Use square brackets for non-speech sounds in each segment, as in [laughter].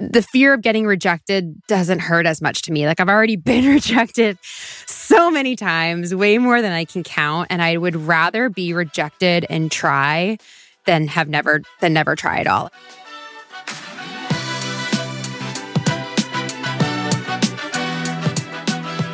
the fear of getting rejected doesn't hurt as much to me. Like I've already [laughs] been rejected so many times, way more than I can count. And I would rather be rejected and try than have never, than never try at all.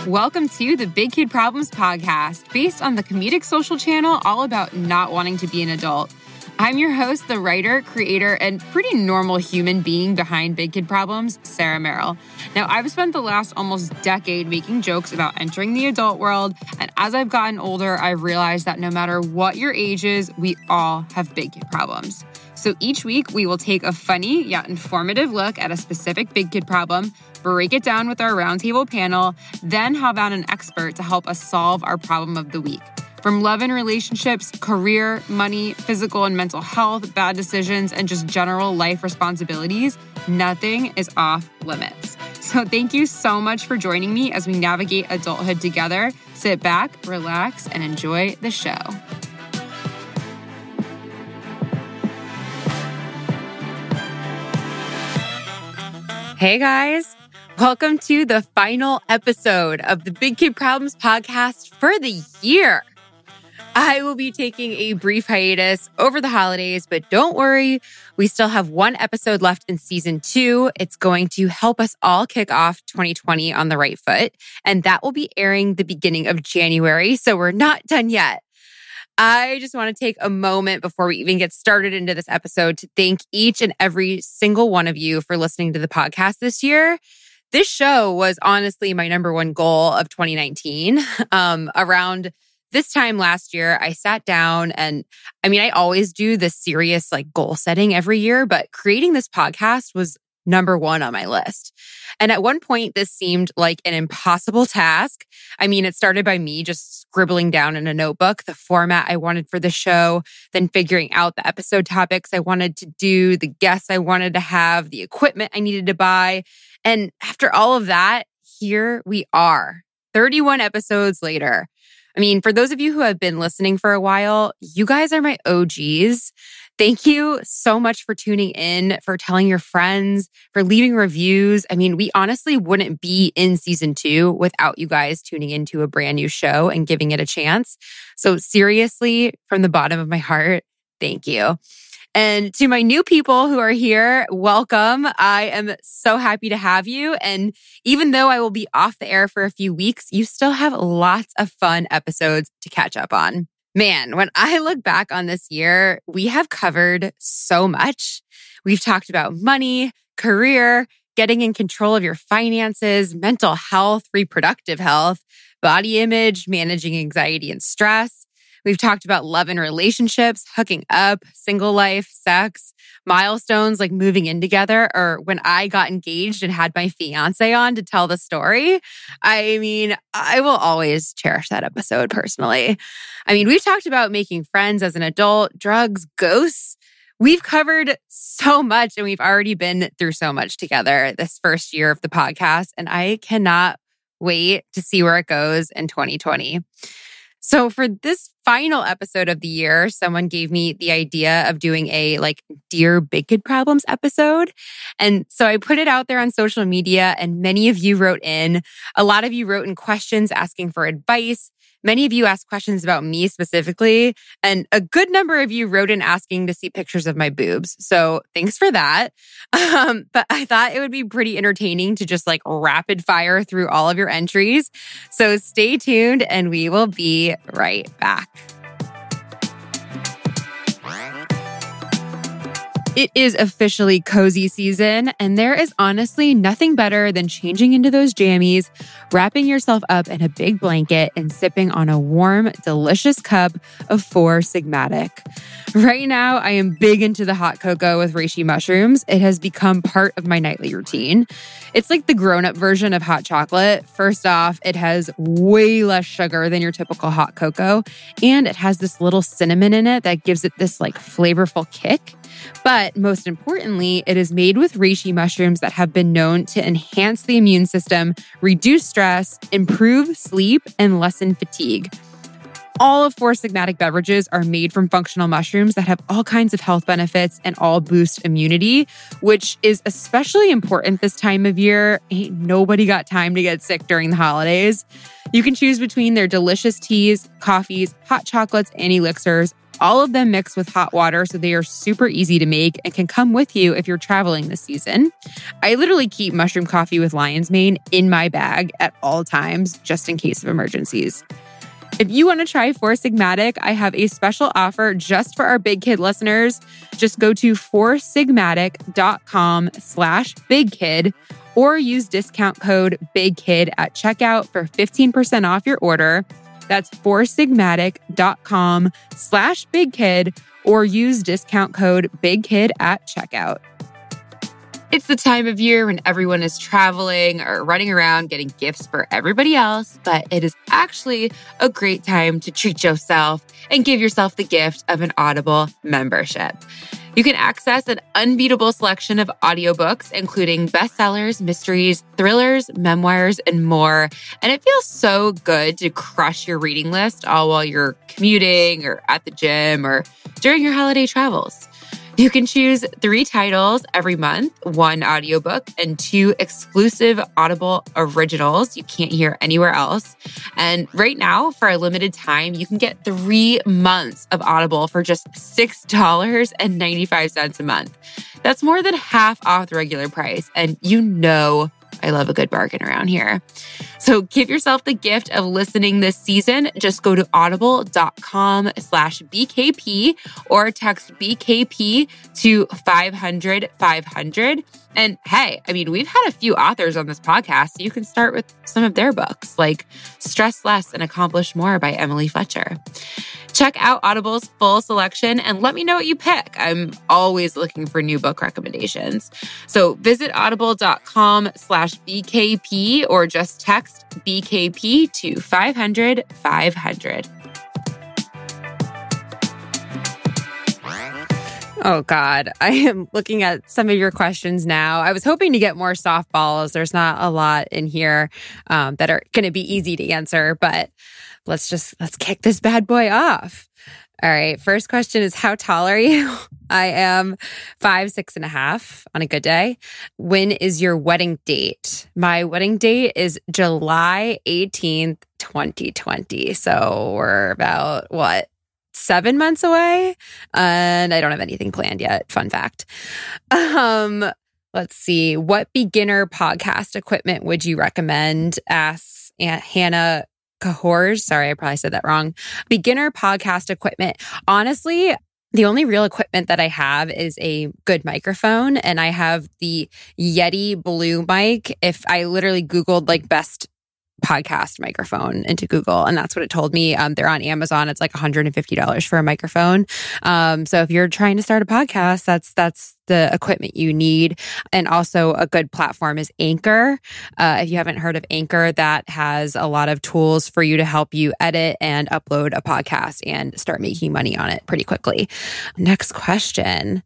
Welcome to the Big Kid Problems podcast, based on the comedic social channel all about not wanting to be an adult. I'm your host, the writer, creator, and pretty normal human being behind Big Kid Problems, Sarah Merrill. Now, I've spent the last almost decade making jokes about entering the adult world, and as I've gotten older, I've realized that no matter what your age is, we all have big kid problems. So each week, we will take a funny yet informative look at a specific big kid problem, break it down with our roundtable panel, then have on an expert to help us solve our problem of the week. From love and relationships, career, money, physical and mental health, bad decisions, and just general life responsibilities, nothing is off limits. So, thank you so much for joining me as we navigate adulthood together. Sit back, relax, and enjoy the show. Hey guys, welcome to the final episode of the Big Kid Problems podcast for the year. I will be taking a brief hiatus over the holidays, but don't worry. We still have one episode left in season two. It's going to help us all kick off 2020 on the right foot. And that will be airing the beginning of January. So we're not done yet. I just want to take a moment before we even get started into this episode to thank each and every single one of you for listening to the podcast this year. This show was honestly my number one goal of 2019. Um, around this time last year, I sat down and I mean, I always do this serious like goal setting every year, but creating this podcast was number one on my list. And at one point, this seemed like an impossible task. I mean, it started by me just scribbling down in a notebook the format I wanted for the show, then figuring out the episode topics I wanted to do, the guests I wanted to have, the equipment I needed to buy. And after all of that, here we are, 31 episodes later. I mean, for those of you who have been listening for a while, you guys are my OGs. Thank you so much for tuning in, for telling your friends, for leaving reviews. I mean, we honestly wouldn't be in season two without you guys tuning into a brand new show and giving it a chance. So, seriously, from the bottom of my heart, thank you. And to my new people who are here, welcome. I am so happy to have you. And even though I will be off the air for a few weeks, you still have lots of fun episodes to catch up on. Man, when I look back on this year, we have covered so much. We've talked about money, career, getting in control of your finances, mental health, reproductive health, body image, managing anxiety and stress. We've talked about love and relationships, hooking up, single life, sex, milestones like moving in together, or when I got engaged and had my fiance on to tell the story. I mean, I will always cherish that episode personally. I mean, we've talked about making friends as an adult, drugs, ghosts. We've covered so much and we've already been through so much together this first year of the podcast. And I cannot wait to see where it goes in 2020. So for this final episode of the year, someone gave me the idea of doing a like Dear Big Kid Problems episode. And so I put it out there on social media and many of you wrote in. A lot of you wrote in questions asking for advice. Many of you asked questions about me specifically, and a good number of you wrote in asking to see pictures of my boobs. So thanks for that. [laughs] Um, but I thought it would be pretty entertaining to just like rapid fire through all of your entries. So stay tuned and we will be right back. [laughs] It is officially cozy season, and there is honestly nothing better than changing into those jammies, wrapping yourself up in a big blanket, and sipping on a warm, delicious cup of Four Sigmatic. Right now, I am big into the hot cocoa with reishi mushrooms. It has become part of my nightly routine. It's like the grown up version of hot chocolate. First off, it has way less sugar than your typical hot cocoa, and it has this little cinnamon in it that gives it this like flavorful kick. But most importantly, it is made with reishi mushrooms that have been known to enhance the immune system, reduce stress, improve sleep, and lessen fatigue. All of Four Sigmatic beverages are made from functional mushrooms that have all kinds of health benefits and all boost immunity, which is especially important this time of year. Ain't nobody got time to get sick during the holidays. You can choose between their delicious teas, coffees, hot chocolates, and elixirs, all of them mixed with hot water, so they are super easy to make and can come with you if you're traveling this season. I literally keep mushroom coffee with lion's mane in my bag at all times, just in case of emergencies. If you want to try Four Sigmatic, I have a special offer just for our Big Kid listeners. Just go to foursigmatic.com slash bigkid or use discount code big kid at checkout for 15% off your order. That's foursigmatic.com slash bigkid or use discount code BIGKID at checkout. It's the time of year when everyone is traveling or running around getting gifts for everybody else, but it is actually a great time to treat yourself and give yourself the gift of an Audible membership. You can access an unbeatable selection of audiobooks, including bestsellers, mysteries, thrillers, memoirs, and more. And it feels so good to crush your reading list all while you're commuting or at the gym or during your holiday travels. You can choose three titles every month, one audiobook and two exclusive Audible originals you can't hear anywhere else. And right now, for a limited time, you can get three months of Audible for just $6.95 a month. That's more than half off the regular price. And you know, I love a good bargain around here. So give yourself the gift of listening this season. Just go to audible.com slash BKP or text BKP to 500 500. And hey, I mean, we've had a few authors on this podcast. So you can start with some of their books, like Stress Less and Accomplish More by Emily Fletcher. Check out Audible's full selection and let me know what you pick. I'm always looking for new book recommendations. So visit audible.com slash BKP or just text BKP to 500 500. Oh, God. I am looking at some of your questions now. I was hoping to get more softballs. There's not a lot in here um, that are going to be easy to answer, but let's just let's kick this bad boy off. All right. First question is how tall are you? [laughs] I am five, six and a half on a good day. When is your wedding date? My wedding date is July 18th, 2020. So we're about what? Seven months away. And I don't have anything planned yet. Fun fact. [laughs] Um, let's see. What beginner podcast equipment would you recommend? Asks Aunt Hannah Cahors. Sorry, I probably said that wrong. Beginner podcast equipment. Honestly, the only real equipment that I have is a good microphone, and I have the Yeti Blue mic. If I literally Googled like best podcast microphone into Google, and that's what it told me. Um, they're on Amazon. It's like $150 for a microphone. Um, so if you're trying to start a podcast, that's that's the equipment you need. And also, a good platform is Anchor. Uh, if you haven't heard of Anchor, that has a lot of tools for you to help you edit and upload a podcast and start making money on it pretty quickly. Next question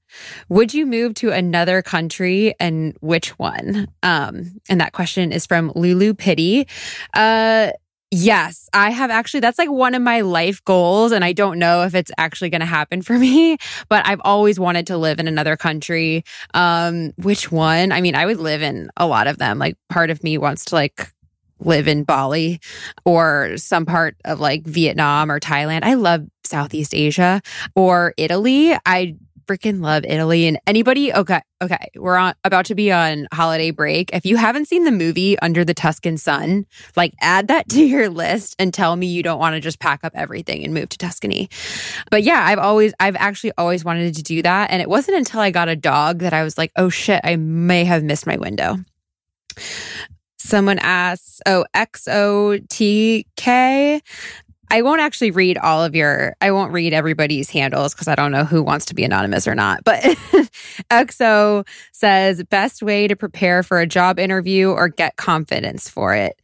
Would you move to another country and which one? Um, and that question is from Lulu Pity. Uh, Yes, I have actually, that's like one of my life goals. And I don't know if it's actually going to happen for [laughs] me, but I've always wanted to live in another country. Um, which one? I mean, I would live in a lot of them. Like part of me wants to like live in Bali or some part of like Vietnam or Thailand. I love Southeast Asia or Italy. I freaking love Italy and anybody. Okay. Okay. We're on about to be on holiday break. If you haven't seen the movie Under the Tuscan Sun, like add that to your list and tell me you don't want to just pack up everything and move to Tuscany. But yeah, I've always, I've actually always wanted to do that. And it wasn't until I got a dog that I was like, oh shit, I may have missed my window. Someone asks, oh, XOTK. I won't actually read all of your, I won't read everybody's handles because I don't know who wants to be anonymous or not. But [laughs] XO says, best way to prepare for a job interview or get confidence for it.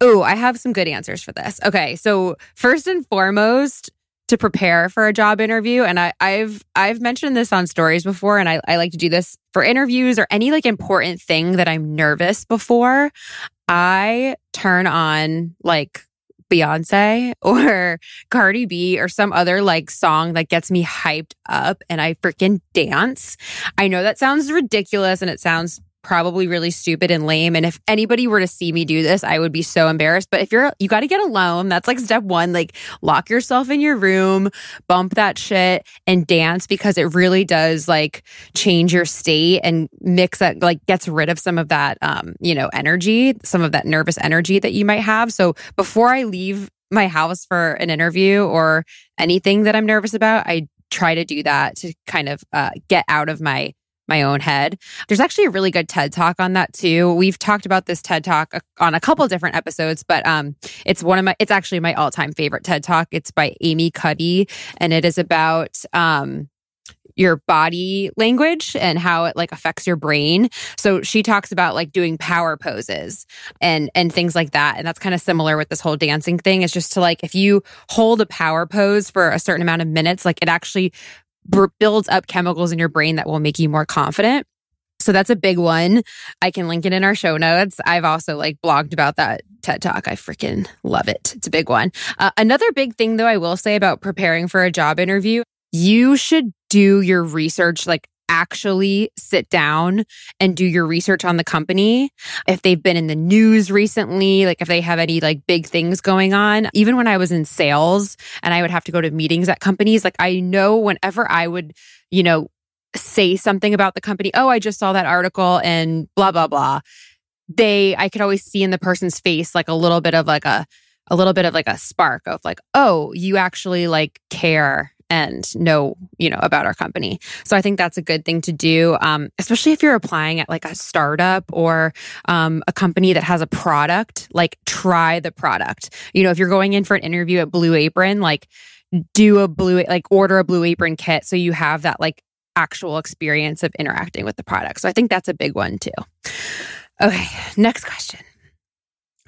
Oh, I have some good answers for this. Okay. So, first and foremost, to prepare for a job interview and I, have I've mentioned this on stories before and I, I like to do this for interviews or any like important thing that I'm nervous before. I turn on like Beyonce or [laughs] Cardi B or some other like song that gets me hyped up and I freaking dance. I know that sounds ridiculous and it sounds probably really stupid and lame. And if anybody were to see me do this, I would be so embarrassed. But if you're, you got to get alone. That's like step one. Like lock yourself in your room, bump that shit and dance because it really does like change your state and mix that, like gets rid of some of that, um, you know, energy, some of that nervous energy that you might have. So before I leave my house for an interview or anything that I'm nervous about, I try to do that to kind of uh, get out of my my own head. There's actually a really good TED talk on that too. We've talked about this TED talk on a couple different episodes, but um, it's one of my, it's actually my all time favorite TED talk. It's by Amy Cuddy and it is about, um, your body language and how it like affects your brain. So she talks about like doing power poses and and things like that. And that's kind of similar with this whole dancing thing. It's just to like if you hold a power pose for a certain amount of minutes, like it actually b- builds up chemicals in your brain that will make you more confident. So that's a big one. I can link it in our show notes. I've also like blogged about that TED Talk. I freaking love it. It's a big one. Uh, another big thing though, I will say about preparing for a job interview, you should do your research like actually sit down and do your research on the company. If they've been in the news recently, like if they have any like big things going on. Even when I was in sales and I would have to go to meetings at companies, like I know whenever I would, you know, say something about the company, oh, I just saw that article and blah, blah, blah. They, I could always see in the person's face like a little bit of like a, a little bit of like a spark of like, oh, you actually like care and know, you know, about our company. So I think that's a good thing to do, um, especially if you're applying at like a startup or um, a company that has a product. Like, try the product. You know, if you're going in for an interview at Blue Apron, like, do a blue, like, order a Blue Apron kit so you have that like actual experience of interacting with the product. So I think that's a big one too. Okay, next question.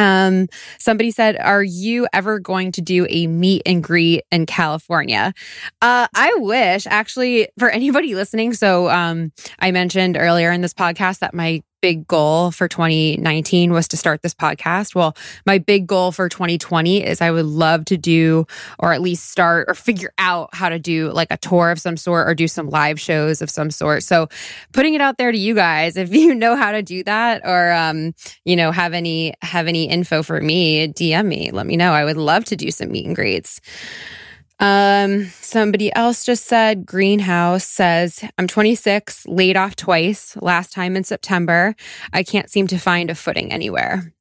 Um, somebody said, Are you ever going to do a meet and greet in California? Uh, I wish actually for anybody listening. So, um, I mentioned earlier in this podcast that my big goal for 2019 was to start this podcast. Well, my big goal for 2020 is I would love to do, or at least start or figure out how to do like a tour of some sort or do some live shows of some sort. So putting it out there to you guys, if you [laughs] know how to do that or, um, you know, have any, have any info for me, DM me, let me know. I would love to do some meet and greets. Um, somebody else just said Greenhouse says, I'm 26, laid off twice, last time in September. I can't seem to find a footing anywhere.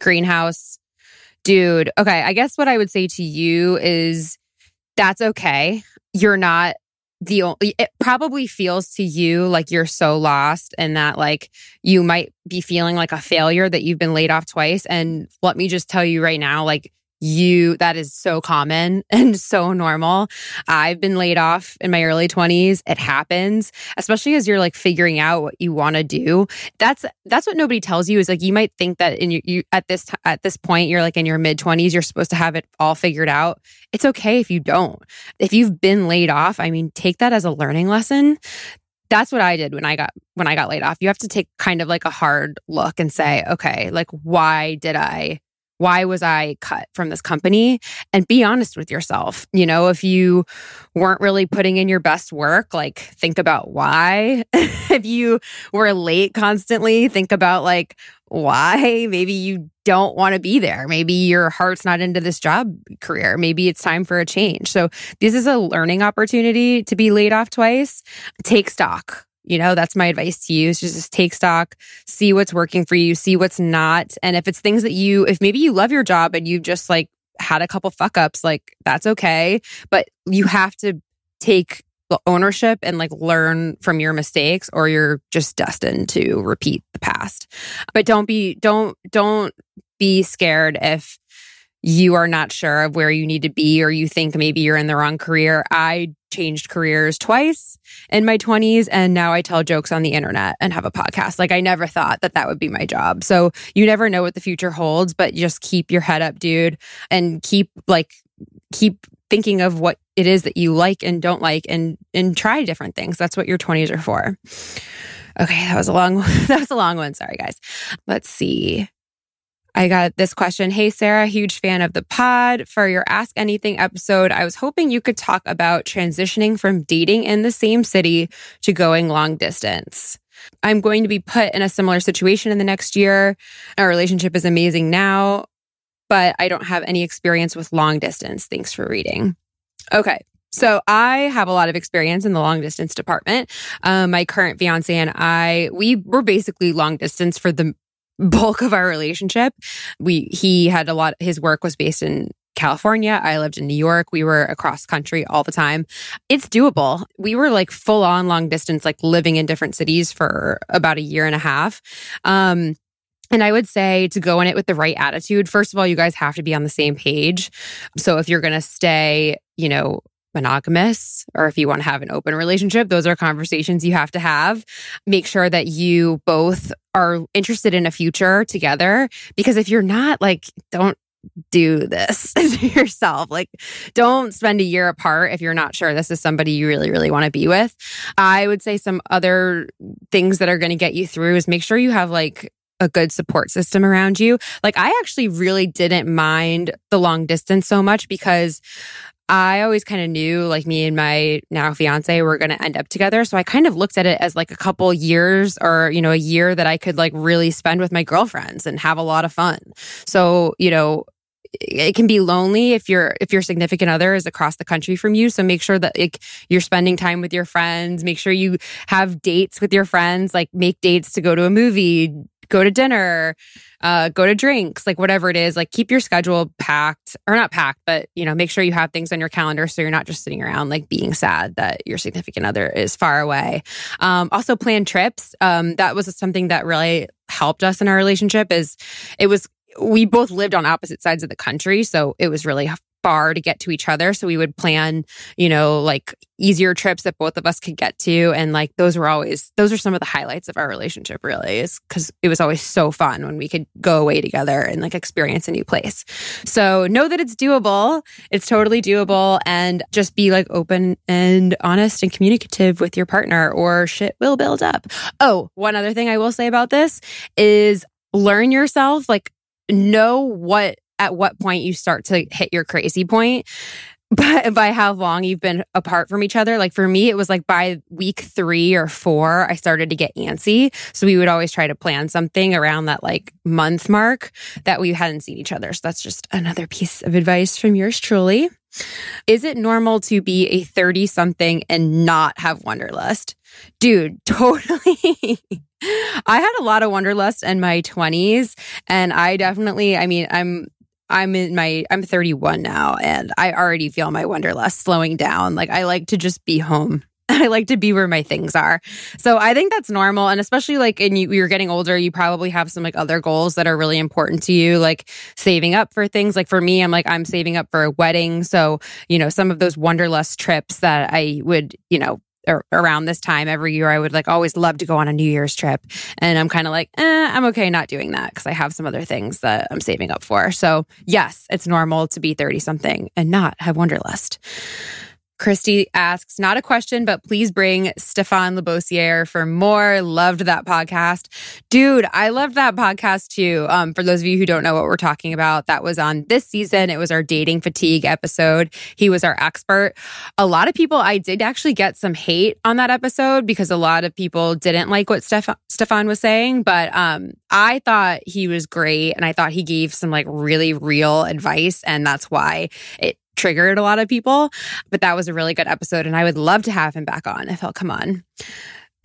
Greenhouse, dude. Okay. I guess what I would say to you is that's okay. You're not the only, it probably feels to you like you're so lost and that like you might be feeling like a failure that you've been laid off twice. And let me just tell you right now, like you that is so common [laughs] and so normal. I've been laid off in my early 20s. It happens, especially as you're like figuring out what you want to do. That's that's what nobody tells you is like you might think that in your, you at this at this point you're like in your mid 20s you're supposed to have it all figured out. It's okay if you don't. If you've been laid off, I mean, take that as a learning lesson that's what I did when I got when I got laid off. You have to take kind of like a hard look and say, okay, like why did I why was I cut from this company? And be honest with yourself. You know, if you weren't really putting in your best work, like think about why. [laughs] if you were late constantly, think about like why. Maybe you don't want to be there. Maybe your heart's not into this job career. Maybe it's time for a change. So, this is a learning opportunity to be laid off twice. Take stock you know, that's my advice to you is just take stock, see what's working for you, see what's not. And if it's things that you, if maybe you love your job and you've just like had a couple fuck ups, like that's okay. But you have to take ownership and like learn from your mistakes or you're just destined to repeat the past. But don't be, don't, don't be scared if you are not sure of where you need to be or you think maybe you're in the wrong career. I changed careers twice in my 20s and now I tell jokes on the internet and have a podcast. Like I never thought that that would be my job. So you never know what the future holds, but just keep your head up, dude, and keep like keep thinking of what it is that you like and don't like and and try different things. That's what your 20s are for. Okay, that was a long [laughs] that was a long one. Sorry guys. Let's see. I got this question. Hey, Sarah, huge fan of the pod. For your Ask Anything episode, I was hoping you could talk about transitioning from dating in the same city to going long distance. I'm going to be put in a similar situation in the next year. Our relationship is amazing now, but I don't have any experience with long distance. Thanks for reading. Okay. So I have a lot of experience in the long distance department. Um, my current fiance and I, we were basically long distance for the bulk of our relationship. We, he had a lot, his work was based in California. I lived in New York. We were across country all the time. It's doable. We were like full on long distance, like living in different cities for about a year and a half. Um, and I would say to go in it with the right attitude. First of all, you guys have to be on the same page. So if you're going to stay, you know, monogamous or if you want to have an open relationship, those are conversations you have to have. Make sure that you both are interested in a future together because if you're not, like, don't do this [laughs] to yourself. Like, don't spend a year apart if you're not sure this is somebody you really, really want to be with. I would say some other things that are going to get you through is make sure you have like a good support system around you. Like, I actually really didn't mind the long distance so much because I always kind of knew like me and my now fiance were going to end up together. So I kind of looked at it as like a couple years or, you know, a year that I could like really spend with my girlfriends and have a lot of fun. So, you know, it can be lonely if your if your significant other is across the country from you so make sure that like you're spending time with your friends make sure you have dates with your friends like make dates to go to a movie go to dinner, uh, go to drinks, like whatever it is, like keep your schedule packed or not packed, but you know, make sure you have things on your calendar so you're not just sitting around like being sad that your significant other is far away. Um, also plan trips. Um, that was something that really helped us in our relationship is it was we both lived on opposite sides of the country so it was really far to get to each other. So we would plan, you know, like easier trips that both of us could get to. And like those were always, those are some of the highlights of our relationship, really, is because it was always so fun when we could go away together and like experience a new place. So know that it's doable. It's totally doable. And just be like open and honest and communicative with your partner or shit will build up. Oh, one other thing I will say about this is learn yourself, like know what at what point you start to hit your crazy point but [laughs] by how long you've been apart from each other. Like for me, it was like by week three or four, I started to get antsy. So we would always try to plan something around that like month mark that we hadn't seen each other. So that's just another piece of advice from yours truly. Is it normal to be a 30 something and not have Wonderlust? Dude, [laughs] totally. I had a lot of Wonderlust in my 20s. And I definitely, I mean, I'm I'm in my I'm 31 now and I already feel my wanderlust slowing down. Like I like to just be home. [laughs] I like to be where my things are. So I think that's normal. And especially like in you, you're getting older, you probably have some like other goals that are really important to you, like saving up for things. Like for me, I'm like, I'm saving up for a wedding. So, you know, some of those wanderlust trips that I would, you know, around this time every year, I would like always love to go on a New Year's trip. And I'm kind of like, eh, I'm okay not doing that because I have some other things that I'm saving up for. So, yes, it's normal to be 30 something and not have Wonderlust. Christy asks, not a question, but please bring Stephan Labossiere for more. Loved that podcast. Dude, I loved that podcast too. Um, for those of you who don't know what we're talking about, that was on this season. It was our dating fatigue episode. He was our expert. A lot of people, I did actually get some hate on that episode because a lot of people didn't like what Stephan, Stephan was saying, but um, I thought he was great and I thought he gave some like really real advice. And that's why it triggered a lot of people. But that was a really good episode, and I would love to have him back on if he'll come on.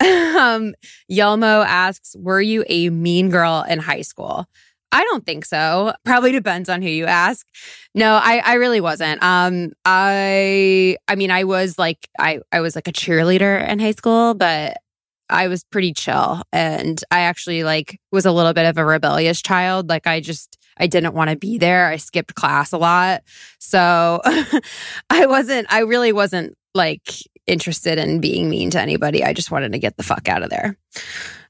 [laughs] um, Yelmo asks, "Were you a mean girl in high school?" I don't think so. Probably depends on who you ask. No, I, I really wasn't. Um, I, I mean, I was like, I, I was like a cheerleader in high school, but I was pretty chill. And I actually like was a little bit of a rebellious child. Like I just, I didn't want to be there. I skipped class a lot. So [laughs] I wasn't, I really wasn't like interested in being mean to anybody. I just wanted to get the fuck out of there.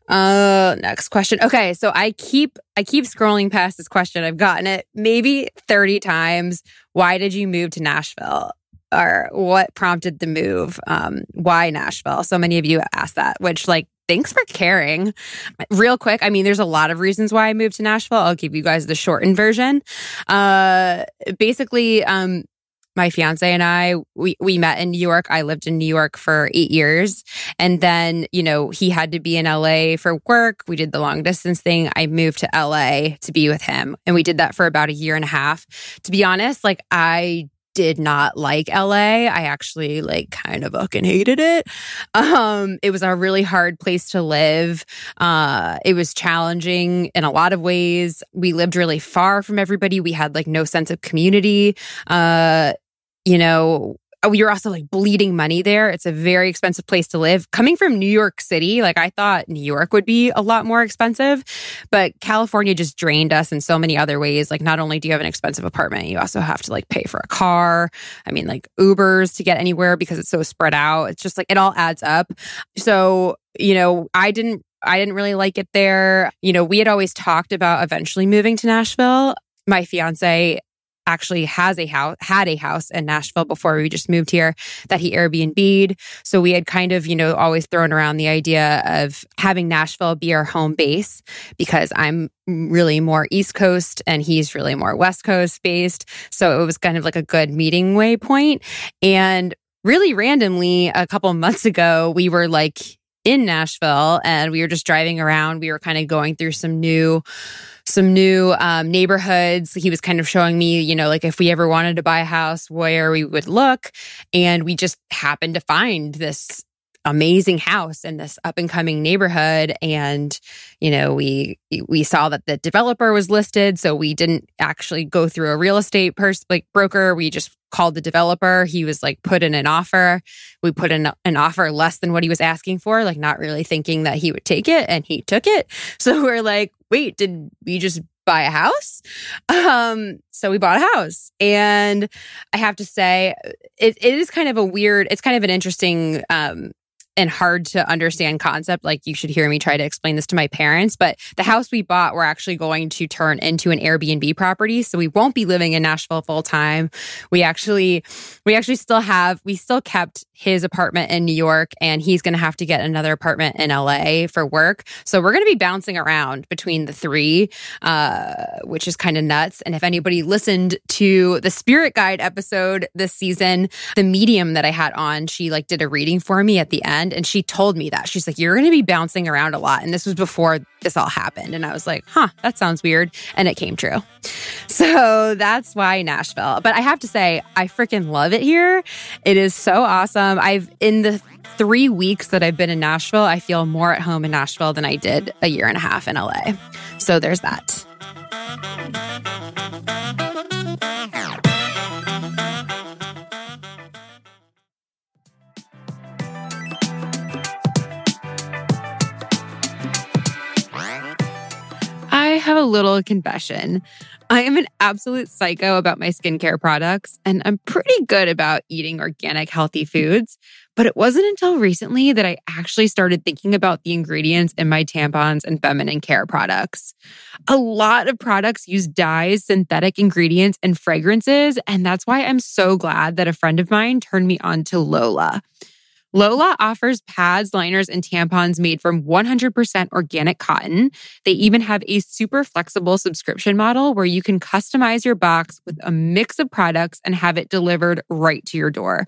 Uh next question. Okay, so I keep I keep scrolling past this question. I've gotten it maybe 30 times. Why did you move to Nashville? Or what prompted the move? Um, why Nashville? So many of you asked that, which like thanks for caring. Real quick, I mean, there's a lot of reasons why I moved to Nashville. I'll give you guys the shortened version. Uh, basically, um, my fiance and I, we, we met in New York. I lived in New York for eight years. And then, you know, he had to be in LA for work. We did the long distance thing. I moved to LA to be with him. And we did that for about a year and a half. To be honest, like I did not like LA. I actually like kind of fucking hated it. Um, it was a really hard place to live. Uh, it was challenging in a lot of ways. We lived really far from everybody. We had like no sense of community. Uh, you know, Oh, you're also like bleeding money there. It's a very expensive place to live. Coming from New York City, like I thought New York would be a lot more expensive, but California just drained us in so many other ways. Like not only do you have an expensive apartment, you also have to like pay for a car. I mean, like Ubers to get anywhere because it's so spread out. It's just like it all adds up. So, you know, I didn't I didn't really like it there. You know, we had always talked about eventually moving to Nashville. My fiance actually has a house, had a house in Nashville before we just moved here that he Airbnb'd. So we had kind of, you know, always thrown around the idea of having Nashville be our home base because I'm really more East Coast and he's really more West Coast based. So it was kind of like a good meeting way point. And really randomly, a couple months ago, we were like in Nashville and we were just driving around. We were kind of going through some new some new um, neighborhoods. He was kind of showing me, you know, like if we ever wanted to buy a house, where we would look. And we just happened to find this amazing house in this up and coming neighborhood. And you know we we saw that the developer was listed so we didn't actually go through a real estate person like broker. We just called the developer. He was like put in an offer. We put in an offer less than what he was asking for like not really thinking that he would take it and he took it. So [laughs] we're like wait did we just buy a house. Um, so we bought a house. And I have to say, it, it is kind of a weird, it's kind of an interesting um, and hard to understand concept. Like you should hear me try to explain this to my parents. But the house we bought, we're actually going to turn into an Airbnb property. So we won't be living in Nashville full time. We actually, we actually still have, we still kept his apartment in New York and he's going to have to get another apartment in LA for work. So we're going to be bouncing around between the three, uh, which is kind of nuts. And if anybody listened to the spirit guide episode this season, the medium that I had on, she like did a reading for me at the end friend and she told me that. She's like, You're going to be bouncing around a lot. And this was before this all happened. And I was like, Huh, that sounds weird. And it came true. [laughs] So that's why Nashville. But I have to say, I freaking love it here. It is so awesome. I've, in the three weeks that I've been in Nashville, I feel more at home in Nashville than I did a year and a half in LA. So there's that. Little confession. I am an absolute psycho about my skincare products, and I'm pretty good about eating organic, healthy foods. But it wasn't until recently that I actually started thinking about the ingredients in my tampons and feminine care products. A lot of products use dyes, synthetic ingredients, and fragrances, and that's why I'm so glad that a friend of mine turned me on to Lola. Lola offers pads, liners, and tampons made from 100% organic cotton. They even have a super flexible subscription model where you can customize your box with a mix of products and have it delivered right to your door.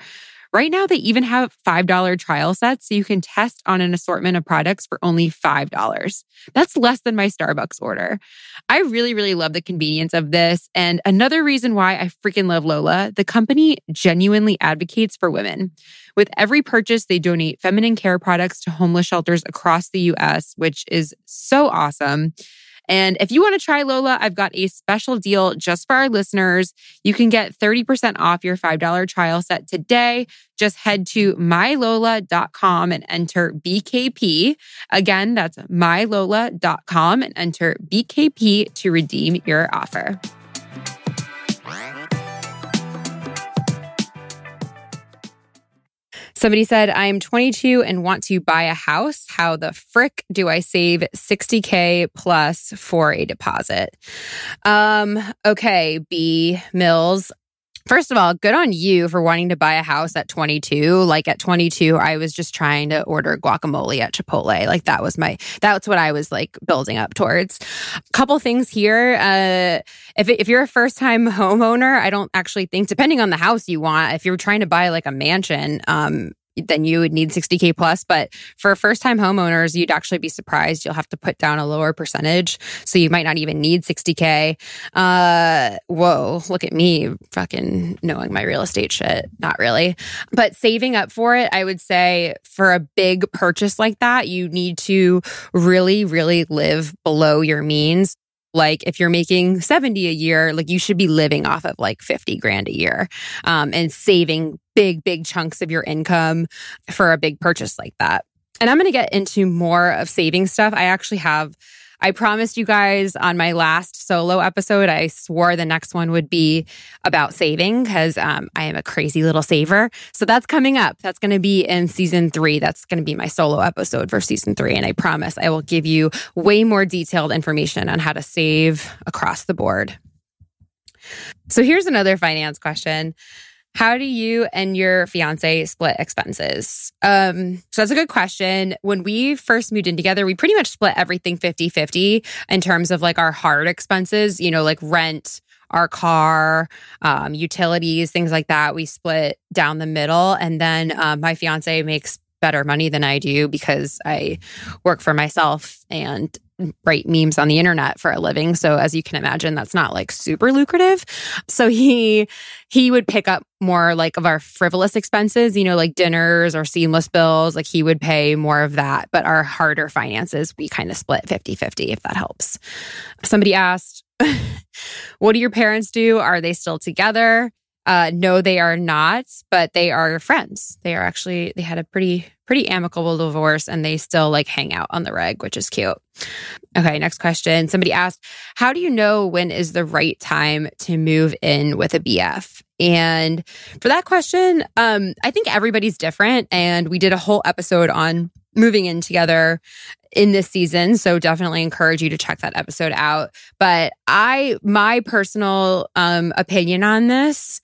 Right now, they even have $5 trial sets so you can test on an assortment of products for only $5. That's less than my Starbucks order. I really, really love the convenience of this. And another reason why I freaking love Lola, the company genuinely advocates for women. With every purchase, they donate feminine care products to homeless shelters across the US, which is so awesome. And if you want to try Lola, I've got a special deal just for our listeners. You can get 30% off your $5 trial set today. Just head to mylola.com and enter BKP. Again, that's mylola.com and enter BKP to redeem your offer. Somebody said, I am 22 and want to buy a house. How the frick do I save 60K plus for a deposit? Um, okay, B Mills. First of all, good on you for wanting to buy a house at 22. Like at 22, I was just trying to order guacamole at Chipotle. Like that was my, that's what I was like building up towards. Couple things here. Uh, if, if you're a first time [laughs] homeowner, I don't actually think, depending on the house you want, if you're trying to buy like a mansion, um, then you would need 60K plus. But for first time homeowners, you'd actually be surprised. You'll have to put down a lower percentage. So you might not even need 60K. Uh, whoa, look at me fucking knowing my real estate shit. Not really. But saving up for it, I would say for a big purchase like that, you need to really, really live below your means like if you're making 70 a year like you should be living off of like 50 grand a year um, and saving big big chunks of your income for a big purchase like that. And i'm going to get into more of saving stuff. I actually have I promised you guys on my last solo episode, I swore the next one would be about saving because um, I am a crazy little saver. So that's coming up. That's going to be in season three. That's going to be my solo episode for season three. And I promise I will give you way more detailed information on how to save across the board. So here's another finance question. How do you and your fiance split expenses? Um, so that's a good question. When we first moved in together, we pretty much split everything 50 50 in terms of like our hard expenses, you know, like rent, our car, um, utilities, things like that. We split down the middle. And then um, my fiance makes better money than I do because I work for myself and write memes on the internet for a living. So as you can imagine, that's not like super lucrative. So he he would pick up more like of our frivolous expenses, you know, like dinners or seamless bills. Like he would pay more of that. But our harder finances, we kind of split 50-50, if that helps. Somebody asked, [laughs] what do your parents do? Are they still together? Uh, no, they are not, but they are friends. They are actually, they had a pretty, pretty amicable divorce and they still like hang out on the reg, which is cute. Okay, next question. Somebody asked, How do you know when is the right time to move in with a BF? And for that question, um, I think everybody's different. And we did a whole episode on moving in together in this season. So definitely encourage you to check that episode out. But I, my personal um, opinion on this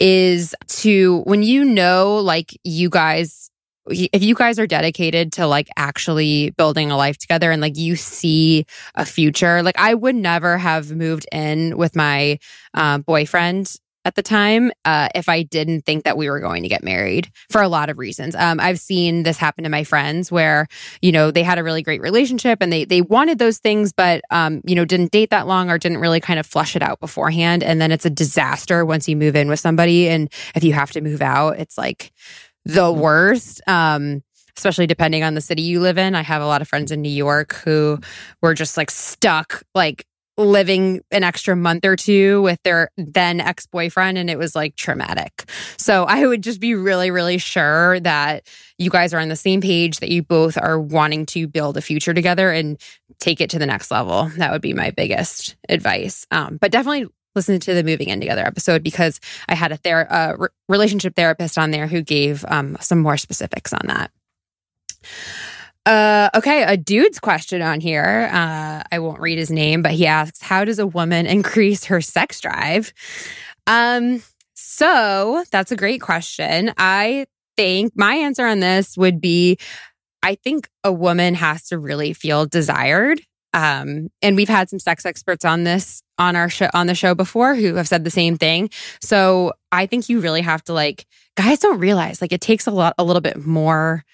is to when you know, like you guys, if you guys are dedicated to like actually building a life together and like you see a future, like I would never have moved in with my uh, boyfriend at the time uh, if I didn't think that we were going to get married for a lot of reasons. Um, I've seen this happen to my friends where you know they had a really great relationship and they they wanted those things, but um, you know didn't date that long or didn't really kind of flush it out beforehand, and then it's a disaster once you move in with somebody, and if you have to move out, it's like the worst. Um, especially depending on the city you live in. I have a lot of friends in New York who were just like stuck, like living an extra month or two with their then ex boyfriend, and it was like traumatic. So I would just be really, really sure that you guys are on the same page, that you both are wanting to build a future together and take it to the next level. That would be my biggest advice. Um, but definitely listen to the moving in together episode because I had a ther- uh, re- relationship therapist on there who gave um, some more specifics on that. Uh, okay, a dude's question on here. Uh, I won't read his name, but he asks, "How does a woman [laughs] increase her sex drive?" Um, so that's a great question. I think my answer on this would be, I think a woman has to really feel desired. Um, and we've had some sex experts on this on our show on the show before who have said the same thing. So I think you really have to like guys don't realize like it takes a lot a little bit more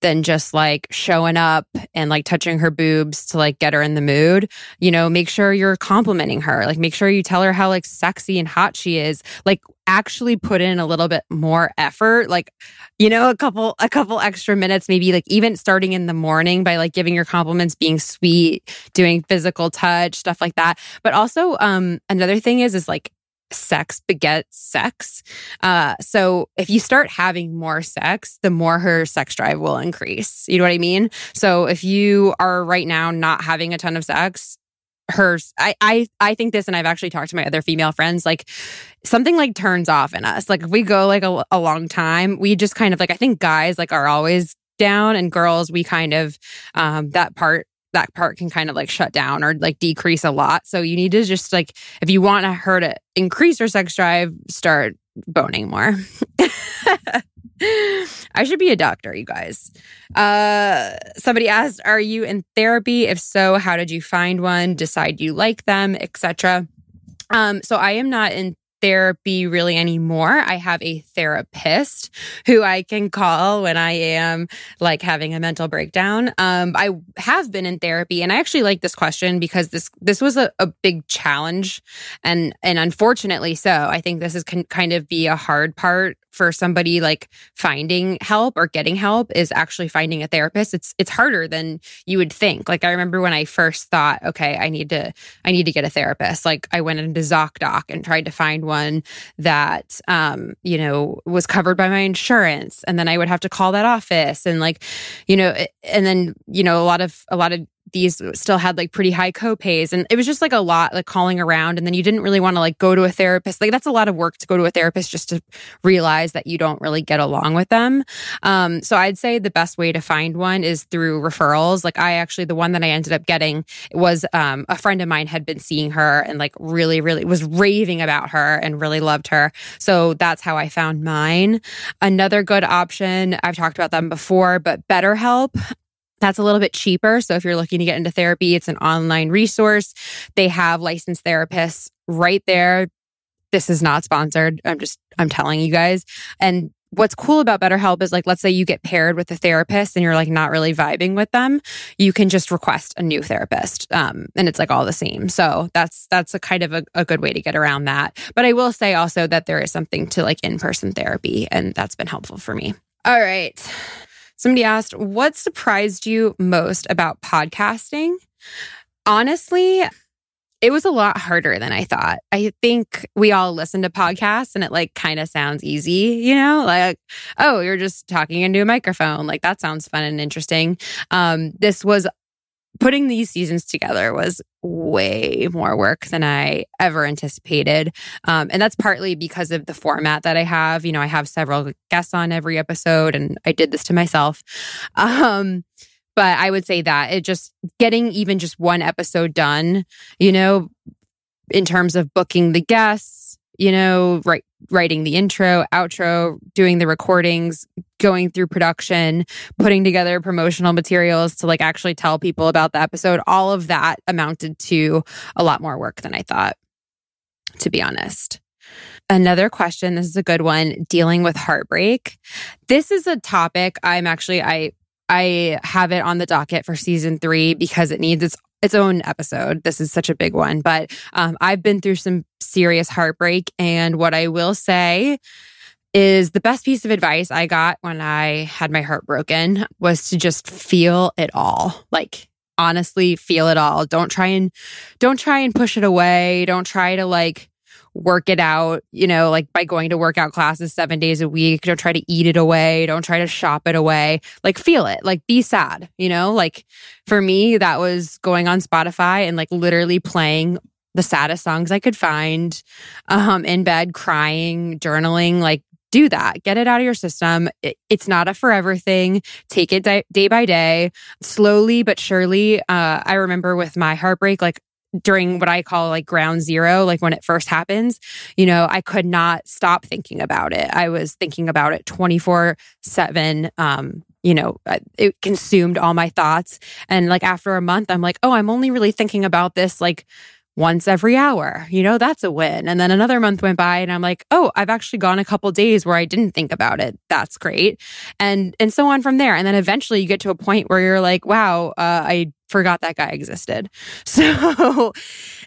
than just like showing up and like touching her boobs to like get her in the mood. You know, make sure you're complimenting her. Like make sure you tell her how like sexy and hot she is. Like actually put in a little bit more effort. Like, you know, a couple a couple extra minutes, maybe like even starting in the morning by like giving your compliments, being sweet, doing physical touch, stuff like that. But also um another thing is is like sex begets sex. Uh, so if you start having more sex, the more her sex drive will increase. You know what I mean? So if you are right now not having a ton of sex, hers I, I i think this and i've actually talked to my other female friends like something like turns off in us like if we go like a, a long time we just kind of like i think guys like are always down and girls we kind of um that part that part can kind of like shut down or like decrease a lot. So you need to just like, if you want to her to increase her sex drive, start boning more. [laughs] I should be a doctor, you guys. Uh, somebody asked, "Are you in therapy? If so, how did you find one? Decide you like them, etc." Um, so I am not in therapy really anymore. I have a therapist who I can call when I am like having a mental breakdown. Um, I have been in therapy and I actually like this question because this this was a, a big challenge and and unfortunately so. I think this is can kind of be a hard part for somebody like finding help or getting help is actually finding a therapist it's it's harder than you would think like i remember when i first thought okay i need to i need to get a therapist like i went into zocdoc and tried to find one that um you know was covered by my insurance and then i would have to call that office and like you know and then you know a lot of a lot of these still had like pretty high copays and it was just like a lot like calling around and then you didn't really want to like go to a therapist. Like that's a lot of work to go to a therapist just to realize that you don't really get along with them. Um, so i'd say the best way to find one is through referrals. Like i actually the one that i ended up getting was um, a friend of mine had been seeing her and like really really was raving about her and really loved her. So that's how i found mine. Another good option i've talked about them before but betterhelp that's a little bit cheaper. So if you're looking to get into therapy, it's an online resource. They have licensed therapists right there. This is not sponsored. I'm just, I'm telling you guys. And what's cool about BetterHelp is like, let's say you get paired with a therapist and you're like not really vibing with them, you can just request a new therapist. Um, and it's like all the same. So that's, that's a kind of a, a good way to get around that. But I will say also that there is something to like in person therapy, and that's been helpful for me. All right. Somebody asked, what surprised you most about podcasting? Honestly, it was a lot harder than I thought. I think we all listen to podcasts and it like kind of sounds easy, you know, like, oh, you're just talking into a microphone. Like that sounds fun and interesting. Um, this was putting these seasons together was way more work than I ever anticipated. Um, and that's partly because of the format that I have. You know, I have several guests on every episode, and I did this to myself. [laughs] Um, but I would say that it just getting even just one episode done, you know, in terms of booking the guests, you know, right, writing the intro, outro, doing the recordings, going through production, putting together promotional materials to like actually tell people about the episode, all of that amounted to a lot more work than I thought, to be honest. Another question, this is a good one, dealing with heartbreak. This is a topic I'm actually I I have it on the docket for season 3 because it needs its its own episode. This is such a big one, but um, I've been through some serious heartbreak. And what I will say is the best piece of advice I got when I had my heart broken was to just feel it all. Like, honestly, feel it all. Don't try and, don't try and push it away. Don't try to like, work it out, you know, like by going to workout classes seven days a week. Don't try to eat it away. Don't try to shop it away. Like feel it, like be sad, you know, like for me, that was going on Spotify and like literally playing the saddest songs I could find, um, in bed, crying, journaling, like do that. Get it out of your system. It, it's not a forever thing. Take it di- day by day, slowly but surely. Uh, I remember with my heartbreak, like during what I call like ground zero, like when it first happens, you know, I could not stop thinking about it. I was thinking about it 24 7. Um, you know, it consumed all my thoughts. And like after a month, I'm like, oh, I'm only really thinking about this like once every hour. You know, that's a win. And then another month went by and I'm like, "Oh, I've actually gone a couple days where I didn't think about it. That's great." And and so on from there. And then eventually you get to a point where you're like, "Wow, uh, I forgot that guy existed." [laughs] So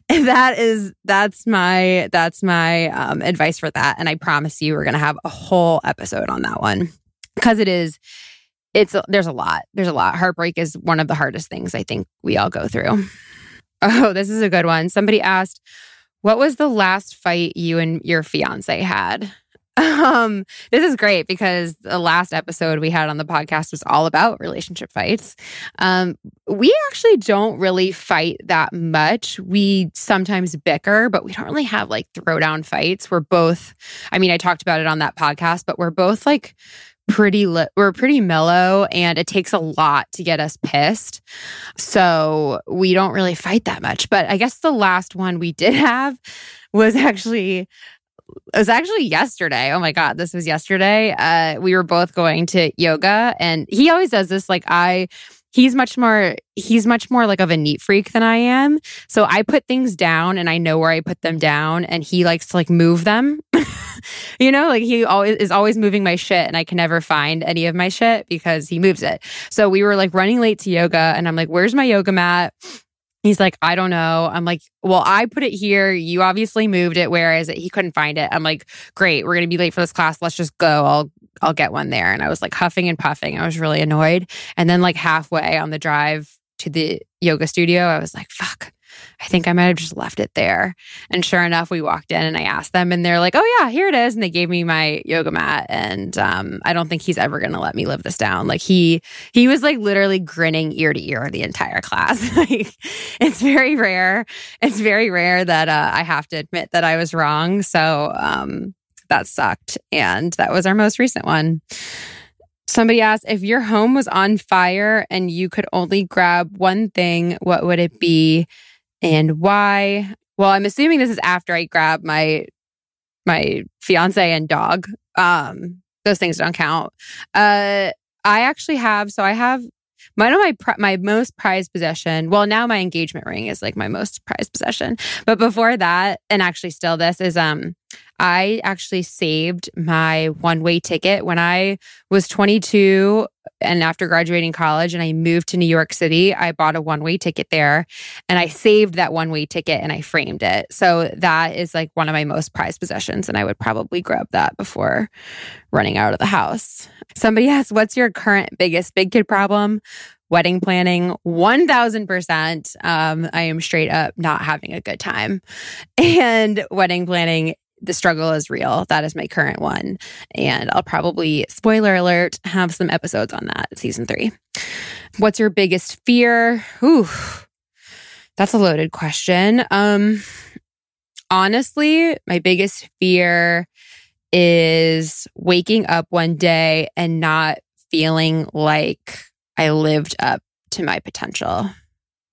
that is that's my that's my um, advice for that and I promise you we're to have a whole episode on that one because it is it's there's a lot. There's a lot. Heartbreak is one of the hardest things I think we all go through. Oh, this is a good one. Somebody asked, "What was the last fight you and your fiance had?" [laughs] Um, this is great because the last episode we had on the podcast was all about relationship fights. Um, we actually don't really fight that much. We sometimes bicker, but we don't really have like throwdown fights. We're both, I mean, I talked about it on that podcast, but we're both like pretty li- we're pretty mellow and it takes a lot to get us pissed. So we don't really fight that much. But I guess the last one we did have was actually it was actually yesterday. Oh my God, this was yesterday. Uh, we were both going to yoga, and he always does this. Like, I, he's much more, he's much more like of a neat freak than I am. So I put things down and I know where I put them down, and he likes to like move them. [laughs] you know, like he always is always moving my shit, and I can never find any of my shit because he moves it. So we were like running late to yoga, and I'm like, where's my yoga mat? He's like, I don't know. I'm like, well, I put it here. You obviously moved it. Where is it? He couldn't find it. I'm like, great. We're gonna be late for this class. Let's just go. I'll I'll get one there. And I was like huffing and puffing. I was really annoyed. And then like halfway on the drive to the yoga studio, I was like, fuck. I think I might have just left it there. And sure enough, we walked in and I asked them, and they're like, oh, yeah, here it is. And they gave me my yoga mat. And um, I don't think he's ever going to let me live this down. Like, he, he was like literally grinning ear to ear the entire class. [laughs] like, it's very rare. It's very rare that uh, I have to admit that I was wrong. So um, that sucked. And that was our most recent one. Somebody asked if your home was on fire and you could only grab one thing, what would it be? and why. Well, I'm assuming this is after I grab my my fiance and dog. Um, those things don't count. Uh, I actually have. So I have one of my my most prized possession. Well, now my engagement ring is like my most prized possession. But before that, and actually still this is um I actually saved my one way ticket when I was 22 and after graduating college and I moved to New York City. I bought a one way ticket there and I saved that one way ticket and I framed it. So that is like one of my most prized possessions. And I would probably grab that before running out of the house. Somebody asked, What's your current biggest big kid problem? wedding planning 1000% um, i am straight up not having a good time [laughs] and wedding planning the struggle is real. That is my current one. And I'll probably, spoiler alert, have some episodes on that season three. What's your biggest fear? Ooh, that's a loaded question. Um, honestly, my biggest fear is waking up one day and not feeling like I lived up to my potential.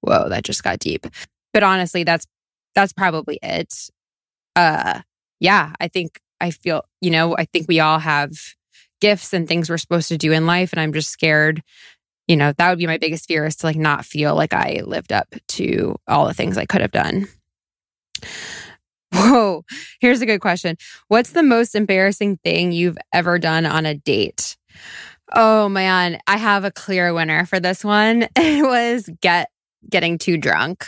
Whoa, that just got deep. But honestly, that's that's probably it. Uh yeah, I think I feel, you know, I think we all have gifts and things we're supposed to do in life. And I'm just scared, you know, that would be my biggest fear is to like not feel like I lived up to all the things I could have done. Whoa, here's a good question. What's the most embarrassing thing you've ever done on a date? Oh man, I have a clear winner for this one. [laughs] It was get getting too drunk.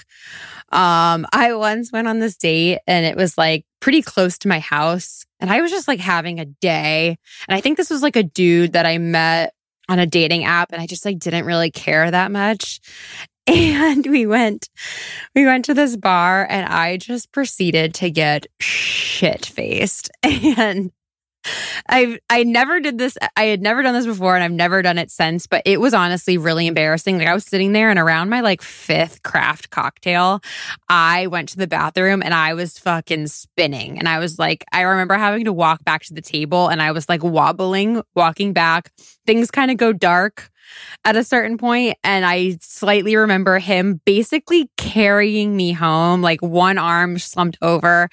Um, I once went on this date and it was like pretty close to my house. And I was just like having a day. And I think this was like a dude that I met on a dating app and I just like didn't really care that much. [laughs] And we went, we went to this bar and I just proceeded to get shit faced. [laughs] And I I never did this. I had never done this before, and I've never done it since. But it was honestly really embarrassing. Like I was sitting there, and around my like fifth craft cocktail, I went to the bathroom and I was fucking spinning. And I was like, I remember having to walk back to the table, and I was like wobbling, walking back. Things kind of go dark at a certain point and I slightly remember him basically carrying me home, like one arm slumped over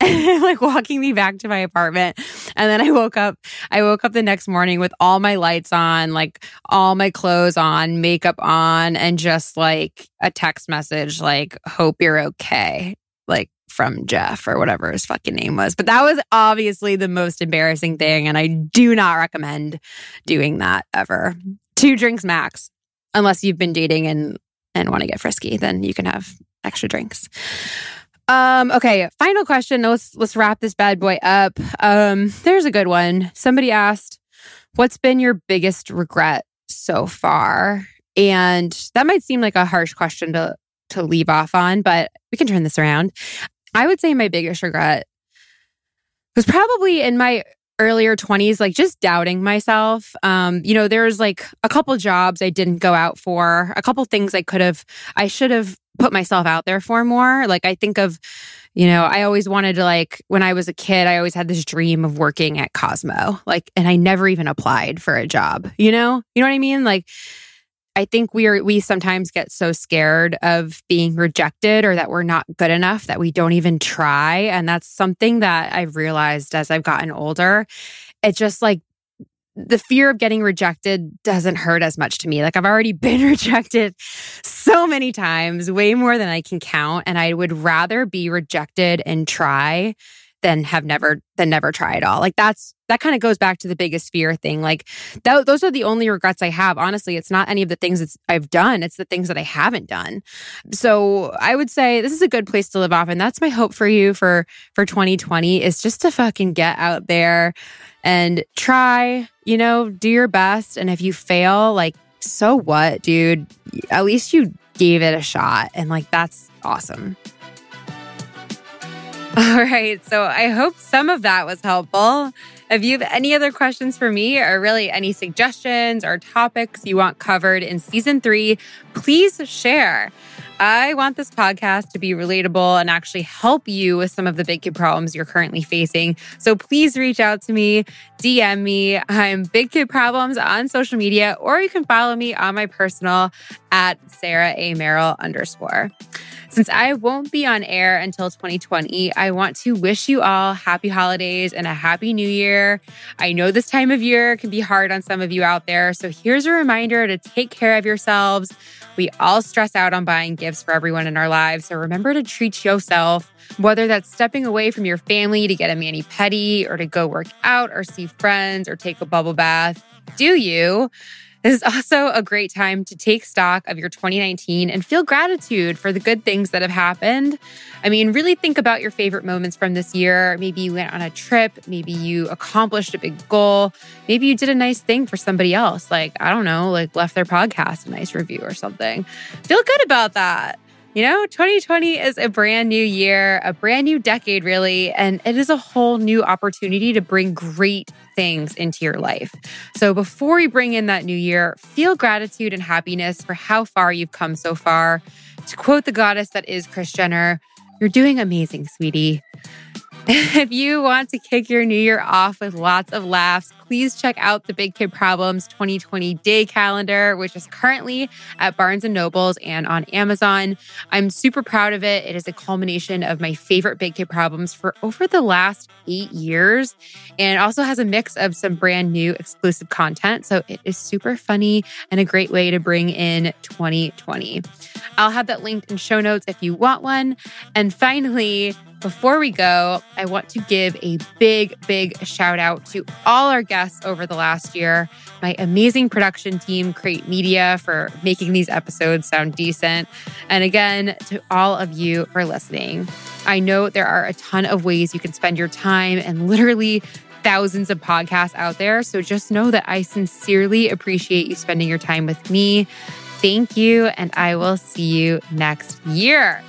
and [laughs] like walking me back to my apartment. And then I woke up, I woke up the next morning with all my lights on, like all my clothes on, makeup on, and just like a text message like, hope you're okay. Like from Jeff or whatever his fucking name was. But that was obviously the most embarrassing thing. And I do not recommend doing that ever two drinks max, unless you've been dating and and want to get frisky. Then you can have extra drinks. Um, okay, final question. Let's let's wrap this bad boy up. Um, there's a good one. Somebody asked, "What's been your biggest regret so far?" And that might seem like a harsh question to to leave off on, but we can turn this around. I would say my biggest regret was probably in my earlier 20s like just doubting myself. Um you know there's like a couple jobs i didn't go out for a couple things i could have i should have put myself out there for more. Like i think of you know i always wanted to like when i was a kid i always had this dream of working at cosmo like and i never even applied for a job you know? You know what i mean? Like I think we are we sometimes get so scared of being rejected or that we're not good enough that we don't even try and that's something that I've realized as I've gotten older. It just like the fear of getting rejected doesn't hurt as much to me. Like I've already [laughs] been rejected so many times, way more than I can count and I would rather be rejected and try than have never than never try at all. Like that's that kind of goes back to the biggest fear thing. Like th- those are the only regrets I have. Honestly, it's not any of the things that I've done. It's the things that I haven't done. So I would say this is a good place to live off, and that's my hope for you for for 2020 is just to fucking get out there and try. You know, do your best, and if you fail, like so what, dude? At least you gave it a shot, and like that's awesome. [laughs] All right. So I hope some of that was helpful. If you have any other questions for me or really any suggestions or topics you want covered in season three, please share. I want this podcast to be relatable and actually help you with some of the big kid problems you're currently facing. So please reach out to me, DM me. I'm Big Kid Problems on social media, or you can follow me on my personal at Sarah A. Merrill underscore. Since I won't be on air until 2020, I want to wish you all happy holidays and a happy new year. I know this time of year can be hard on some of you out there. So here's a reminder to take care of yourselves. We all stress out on buying gifts for everyone in our lives. So remember to treat yourself, whether that's stepping away from your family to get a mani pedi or to go work out or see friends or take a bubble bath. Do you? This is also a great time to take stock of your 2019 and feel gratitude for the good things that have happened. I mean, really think about your favorite moments from this year. Maybe you went on a trip, maybe you accomplished a big goal, maybe you did a nice thing for somebody else, like, I don't know, like left their podcast a nice review or something. Feel good about that. You know, 2020 is a brand new year, a brand new decade, really, and it is a whole new opportunity to bring great things into your life. So before we bring in that new year, feel gratitude and happiness for how far you've come so far. To quote the goddess that is Kris Jenner, you're doing amazing, sweetie. [laughs] If you want to kick your new year off with lots of laughs, please check out the Big Kid Problems 2020 day calendar, which is currently at Barnes and Nobles and on Amazon. I'm super proud of it. It is a culmination of my favorite Big Kid Problems for over the last eight years. And also has a mix of some brand new exclusive content. So it is super funny and a great way to bring in 2020. I'll have that linked in show notes if you want one. And finally, before we go, I want to give a big, big shout out to all our guests over the last year. My amazing production team, Crate Media, for making these episodes sound decent. And again, to all of you for listening. I know there are a ton of ways you can spend your time and literally thousands of podcasts out there. So just know that I sincerely appreciate you spending your time with me. Thank you, and I will see you next year.